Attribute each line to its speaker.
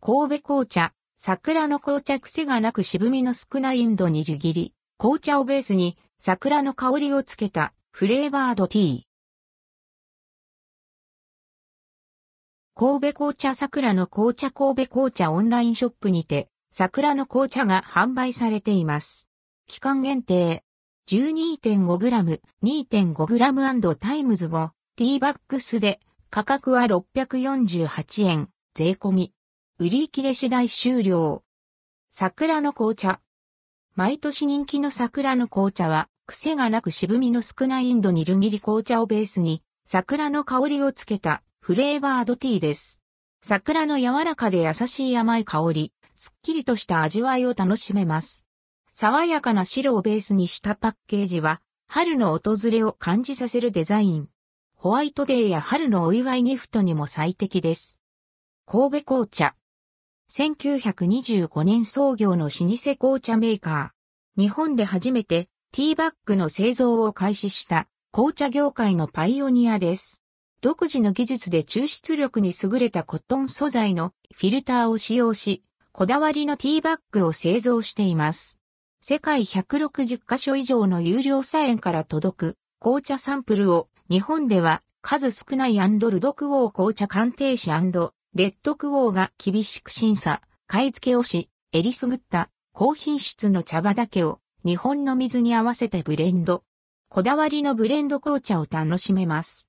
Speaker 1: 神戸紅茶、桜の紅茶癖がなく渋みの少ないインド-ニルギリ紅茶をベースに桜の香りをつけたフレーバードティー。神戸紅茶桜の紅茶神戸紅茶オンラインショップにて桜の紅茶が販売されています。期間限定 12.5g、2.5g& times 5、ティーバックスで価格は648円、税込み。売り切れ次第終了。桜の紅茶。毎年人気の桜の紅茶は、癖がなく渋みの少ないインドにルギリ紅茶をベースに、桜の香りをつけたフレーバードティーです。桜の柔らかで優しい甘い香り、すっきりとした味わいを楽しめます。爽やかな白をベースにしたパッケージは、春の訪れを感じさせるデザイン。ホワイトデーや春のお祝いギフトにも最適です。神戸紅茶。1925年創業の老舗紅茶メーカー。日本で初めてティーバッグの製造を開始した紅茶業界のパイオニアです。独自の技術で抽出力に優れたコットン素材のフィルターを使用し、こだわりのティーバッグを製造しています。世界160カ所以上の有料サ園から届く紅茶サンプルを日本では数少ないアンドルドクウォー紅茶鑑定士レッドクウォーが厳しく審査、買い付けをし、えりすぐった高品質の茶葉だけを日本の水に合わせてブレンド。こだわりのブレンド紅茶を楽しめます。